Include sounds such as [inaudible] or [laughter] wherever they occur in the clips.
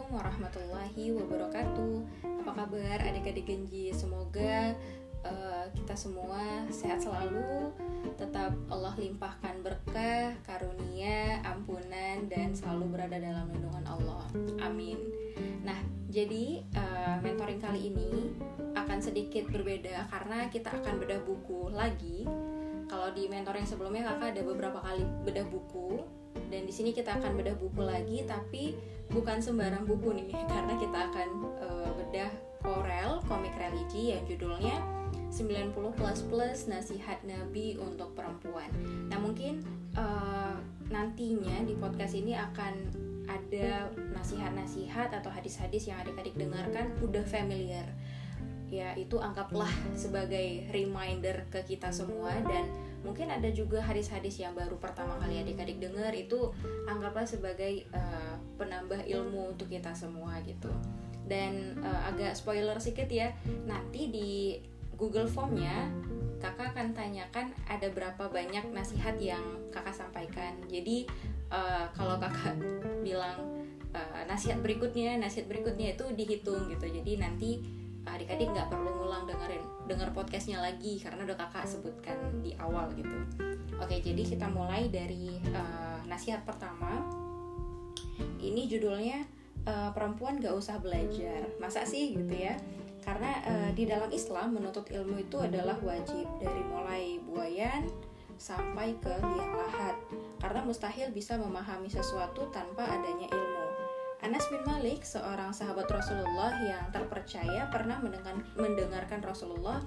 Assalamualaikum warahmatullahi wabarakatuh. Apa kabar adik-adik genji Semoga uh, kita semua sehat selalu Tetap Allah limpahkan berkah, karunia, ampunan Dan selalu berada dalam lindungan Allah. Amin. Nah jadi uh, mentoring kali ini akan sedikit berbeda Karena kita akan bedah buku lagi. Kalau di mentoring sebelumnya kakak ada beberapa kali bedah buku dan di sini kita akan bedah buku lagi tapi bukan sembarang buku nih [laughs] karena kita akan uh, bedah Korel komik religi yang judulnya 90 plus plus nasihat Nabi untuk perempuan. Nah mungkin uh, nantinya di podcast ini akan ada nasihat-nasihat atau hadis-hadis yang adik-adik dengarkan udah familiar ya itu anggaplah sebagai reminder ke kita semua dan mungkin ada juga hadis-hadis yang baru pertama kali adik-adik dengar itu anggaplah sebagai uh, penambah ilmu untuk kita semua gitu. Dan uh, agak spoiler sedikit ya nanti di Google Formnya kakak akan tanyakan ada berapa banyak nasihat yang kakak sampaikan. Jadi uh, kalau kakak [laughs] bilang uh, nasihat berikutnya nasihat berikutnya itu dihitung gitu. Jadi nanti adik-adik nggak perlu ngulang dengerin denger podcastnya lagi karena udah kakak sebutkan di awal gitu. Oke jadi kita mulai dari uh, nasihat pertama. Ini judulnya uh, perempuan gak usah belajar. Masa sih gitu ya? Karena uh, di dalam Islam menuntut ilmu itu adalah wajib dari mulai buayan sampai ke liang lahat. Karena mustahil bisa memahami sesuatu tanpa adanya ilmu Anas bin Malik, seorang sahabat Rasulullah yang terpercaya, pernah mendengarkan Rasulullah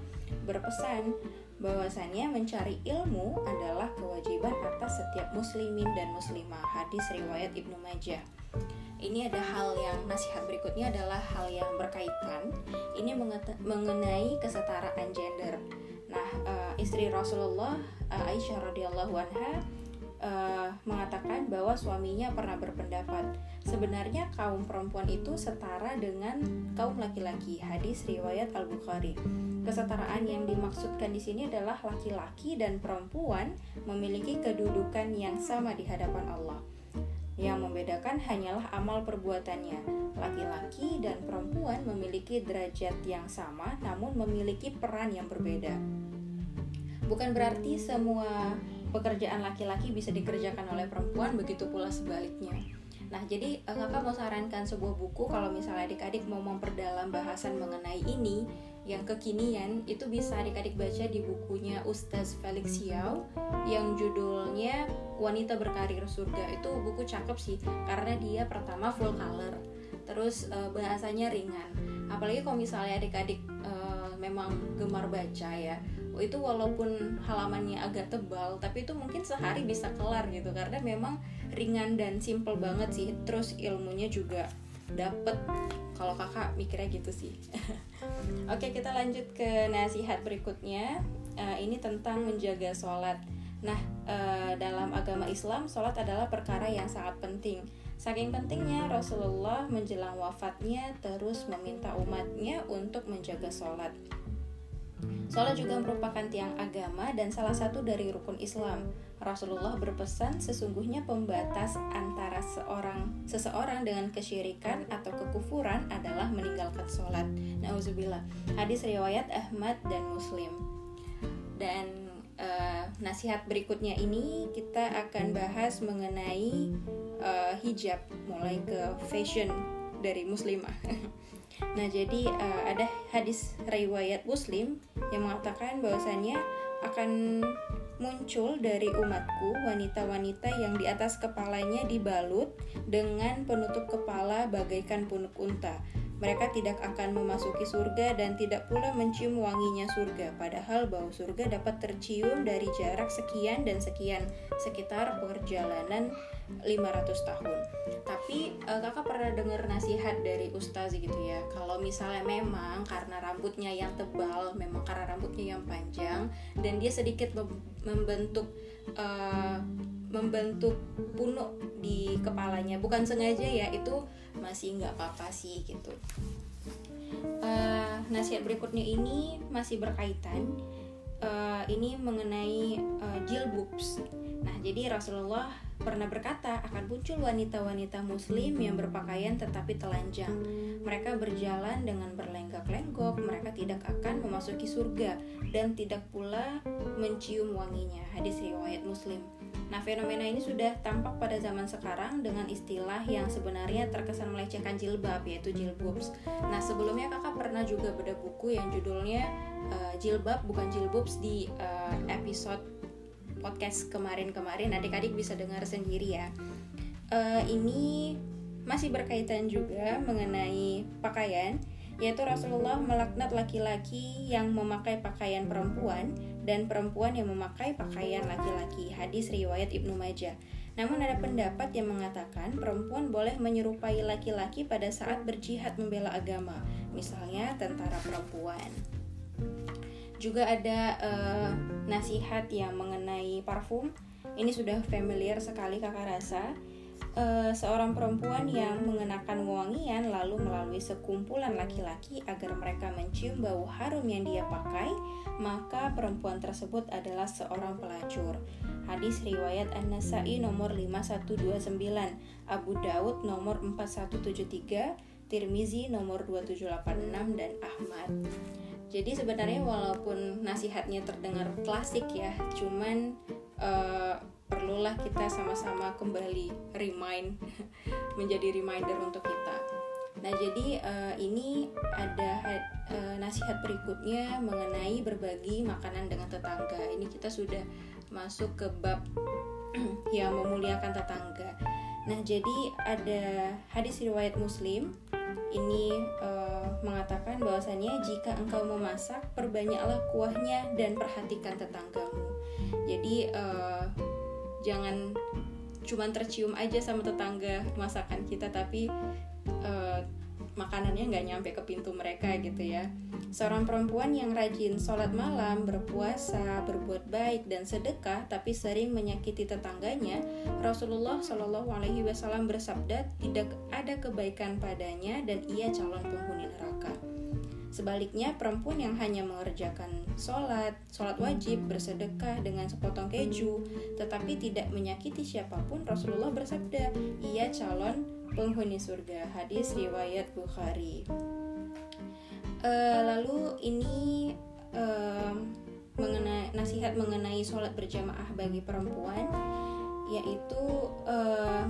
berpesan bahwasannya mencari ilmu adalah kewajiban atas setiap muslimin dan muslimah. Hadis riwayat Ibnu Majah. Ini ada hal yang nasihat berikutnya adalah hal yang berkaitan. Ini mengenai kesetaraan gender. Nah, uh, istri Rasulullah uh, Aisyah radhiyallahu anha uh, mengatakan bahwa suaminya pernah berpendapat sebenarnya kaum perempuan itu setara dengan kaum laki-laki. Hadis riwayat Al Bukhari. Kesetaraan yang dimaksudkan di sini adalah laki-laki dan perempuan memiliki kedudukan yang sama di hadapan Allah. Yang membedakan hanyalah amal perbuatannya. Laki-laki dan perempuan memiliki derajat yang sama, namun memiliki peran yang berbeda. Bukan berarti semua pekerjaan laki-laki bisa dikerjakan oleh perempuan, begitu pula sebaliknya. Nah, jadi eh, kakak mau sarankan sebuah buku kalau misalnya adik-adik mau memperdalam bahasan mengenai ini yang kekinian itu bisa adik-adik baca di bukunya Ustaz Felix Xiao yang judulnya Wanita Berkarir Surga. Itu buku cakep sih karena dia pertama full color, terus uh, bahasanya ringan. Apalagi kalau misalnya adik-adik uh, memang gemar baca ya itu walaupun halamannya agak tebal tapi itu mungkin sehari bisa kelar gitu. Karena memang ringan dan simple banget sih. Terus ilmunya juga dapet. Kalau kakak mikirnya gitu sih. [laughs] Oke kita lanjut ke nasihat berikutnya. Uh, ini tentang menjaga sholat. Nah uh, dalam agama Islam sholat adalah perkara yang sangat penting. Saking pentingnya Rasulullah menjelang wafatnya terus meminta umatnya untuk menjaga sholat. Sholat juga merupakan tiang agama dan salah satu dari rukun Islam. Rasulullah berpesan sesungguhnya pembatas antara seorang seseorang dengan kesyirikan atau kekufuran adalah meninggalkan sholat. Nauzubillah. Hadis riwayat Ahmad dan Muslim. Dan uh, nasihat berikutnya ini kita akan bahas mengenai uh, hijab, mulai ke fashion dari muslimah. [laughs] Nah, jadi uh, ada hadis riwayat Muslim yang mengatakan bahwasannya akan muncul dari umatku wanita-wanita yang di atas kepalanya dibalut dengan penutup kepala bagaikan punuk unta. Mereka tidak akan memasuki surga dan tidak pula mencium wanginya surga, padahal bau surga dapat tercium dari jarak sekian dan sekian, sekitar perjalanan 500 tahun. Tapi uh, kakak pernah dengar nasihat dari ustaz gitu ya, kalau misalnya memang karena rambutnya yang tebal, memang karena rambutnya yang panjang dan dia sedikit membentuk uh, membentuk punuk di kepalanya, bukan sengaja ya, itu masih nggak apa-apa sih gitu. Uh, nasihat berikutnya ini masih berkaitan uh, ini mengenai uh, jilbubs. Nah, jadi Rasulullah pernah berkata akan muncul wanita-wanita muslim yang berpakaian tetapi telanjang. Mereka berjalan dengan berlenggak-lenggok, mereka tidak akan memasuki surga dan tidak pula mencium wanginya. Hadis riwayat Muslim. Nah, fenomena ini sudah tampak pada zaman sekarang dengan istilah yang sebenarnya terkesan melecehkan jilbab yaitu jilbubs. Nah, sebelumnya Kakak pernah juga beda buku yang judulnya uh, Jilbab bukan jilbubs di uh, episode podcast kemarin-kemarin adik-adik bisa dengar sendiri ya uh, ini masih berkaitan juga mengenai pakaian yaitu Rasulullah melaknat laki-laki yang memakai pakaian perempuan dan perempuan yang memakai pakaian laki-laki. Hadis riwayat Ibnu Majah. Namun ada pendapat yang mengatakan perempuan boleh menyerupai laki-laki pada saat berjihad membela agama, misalnya tentara perempuan. Juga ada uh, nasihat yang mengenai parfum. Ini sudah familiar sekali kakak rasa. Uh, seorang perempuan yang mengenakan wangian lalu melalui sekumpulan laki-laki agar mereka mencium bau harum yang dia pakai, maka perempuan tersebut adalah seorang pelacur. Hadis riwayat An-Nasai nomor 5129, Abu Daud nomor 4173, Tirmizi nomor 2786 dan Ahmad. Jadi sebenarnya walaupun nasihatnya terdengar klasik ya, cuman uh, perlulah kita sama-sama kembali remind [laughs] menjadi reminder untuk kita. Nah, jadi uh, ini ada uh, nasihat berikutnya mengenai berbagi makanan dengan tetangga. Ini kita sudah masuk ke bab [clears throat] yang memuliakan tetangga. Nah, jadi ada hadis riwayat Muslim ini uh, mengatakan bahwasanya jika engkau memasak perbanyaklah kuahnya dan perhatikan tetanggamu jadi uh, jangan cuman tercium aja sama tetangga masakan kita tapi uh, makanannya nggak nyampe ke pintu mereka gitu ya. Seorang perempuan yang rajin sholat malam, berpuasa, berbuat baik dan sedekah, tapi sering menyakiti tetangganya, Rasulullah Shallallahu Alaihi Wasallam bersabda tidak ada kebaikan padanya dan ia calon penghuni. Sebaliknya, perempuan yang hanya mengerjakan sholat, sholat wajib, bersedekah dengan sepotong keju, tetapi tidak menyakiti siapa pun, Rasulullah bersabda, ia calon penghuni surga. Hadis riwayat Bukhari. Uh, lalu ini uh, mengenai nasihat mengenai sholat berjamaah bagi perempuan, yaitu uh,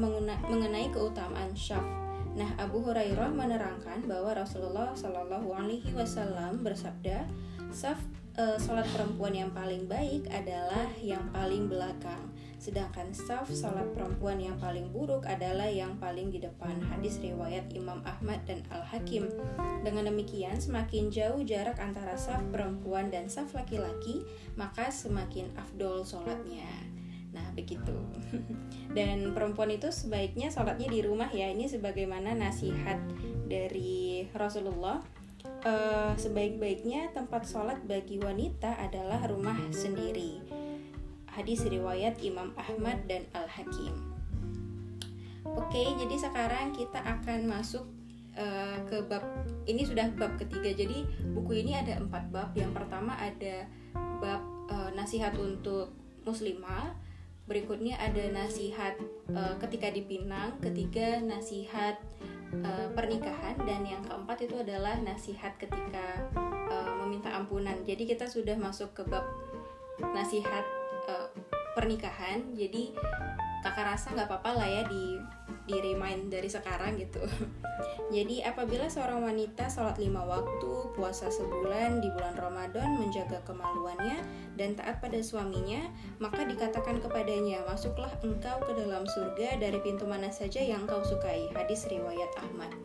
mengenai keutamaan syaf Nah, Abu Hurairah menerangkan bahwa Rasulullah Shallallahu Alaihi Wasallam bersabda, saf e, salat perempuan yang paling baik adalah yang paling belakang, sedangkan saf salat perempuan yang paling buruk adalah yang paling di depan. Hadis riwayat Imam Ahmad dan Al Hakim. Dengan demikian, semakin jauh jarak antara saf perempuan dan saf laki-laki, maka semakin afdol salatnya. Nah, begitu. [laughs] Dan perempuan itu sebaiknya sholatnya di rumah ya. Ini sebagaimana nasihat dari Rasulullah. Uh, sebaik-baiknya tempat sholat bagi wanita adalah rumah sendiri. Hadis riwayat Imam Ahmad dan Al Hakim. Oke, jadi sekarang kita akan masuk uh, ke bab ini sudah bab ketiga. Jadi buku ini ada empat bab. Yang pertama ada bab uh, nasihat untuk muslimah berikutnya ada nasihat uh, ketika dipinang, ketiga nasihat uh, pernikahan dan yang keempat itu adalah nasihat ketika uh, meminta ampunan. Jadi kita sudah masuk ke bab nasihat uh, pernikahan. Jadi kakak rasa nggak apa-apa lah ya di di remind dari sekarang gitu. [laughs] Jadi apabila seorang wanita sholat lima waktu, puasa sebulan di bulan Ramadan, menjaga kemaluannya dan taat pada suaminya, maka dikatakan kepadanya, masuklah engkau ke dalam surga dari pintu mana saja yang kau sukai. Hadis riwayat Ahmad.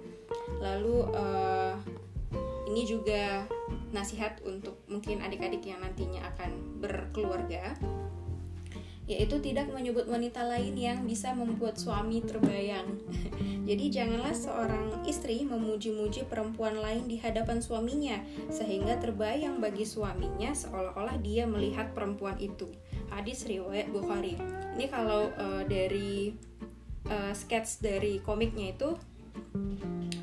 Lalu uh, ini juga nasihat untuk mungkin adik-adik yang nantinya akan berkeluarga yaitu tidak menyebut wanita lain yang bisa membuat suami terbayang. [laughs] Jadi janganlah seorang istri memuji-muji perempuan lain di hadapan suaminya sehingga terbayang bagi suaminya seolah-olah dia melihat perempuan itu. Hadis riwayat Bukhari. Ini kalau uh, dari uh, sketch dari komiknya itu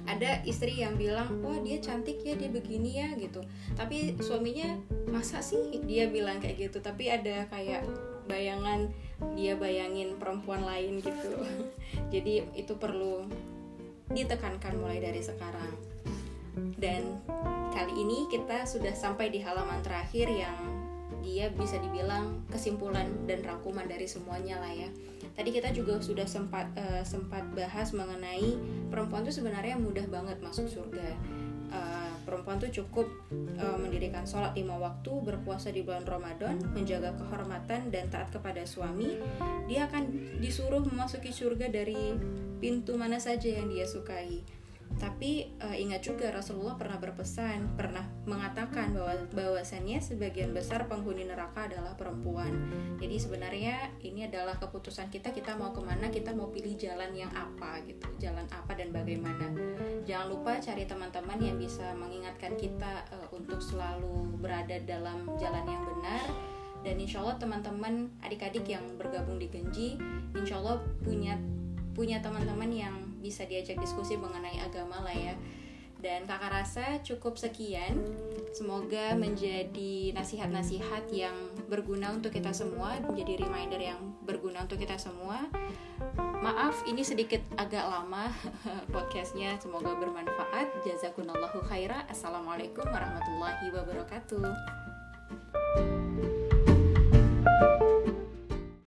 ada istri yang bilang wah dia cantik ya dia begini ya gitu tapi suaminya masa sih dia bilang kayak gitu tapi ada kayak bayangan dia bayangin perempuan lain gitu. [laughs] Jadi itu perlu ditekankan mulai dari sekarang. Dan kali ini kita sudah sampai di halaman terakhir yang dia bisa dibilang kesimpulan dan rangkuman dari semuanya lah ya. Tadi kita juga sudah sempat uh, sempat bahas mengenai perempuan tuh sebenarnya mudah banget masuk surga perempuan tuh cukup uh, mendirikan sholat lima waktu berpuasa di bulan Ramadan menjaga kehormatan dan taat kepada suami. Dia akan disuruh memasuki surga dari pintu mana saja yang dia sukai tapi uh, ingat juga Rasulullah pernah berpesan, pernah mengatakan bahwa bahwasannya sebagian besar penghuni neraka adalah perempuan. Jadi sebenarnya ini adalah keputusan kita, kita mau ke mana, kita mau pilih jalan yang apa gitu, jalan apa dan bagaimana. Jangan lupa cari teman-teman yang bisa mengingatkan kita uh, untuk selalu berada dalam jalan yang benar dan insya Allah teman-teman adik-adik yang bergabung di Genji insya Allah punya punya teman-teman yang bisa diajak diskusi mengenai agama lah ya. Dan kakak rasa cukup sekian. Semoga menjadi nasihat-nasihat yang berguna untuk kita semua. Menjadi reminder yang berguna untuk kita semua. Maaf ini sedikit agak lama [laughs] podcastnya. Semoga bermanfaat. Jazakunallahu khaira. Assalamualaikum warahmatullahi wabarakatuh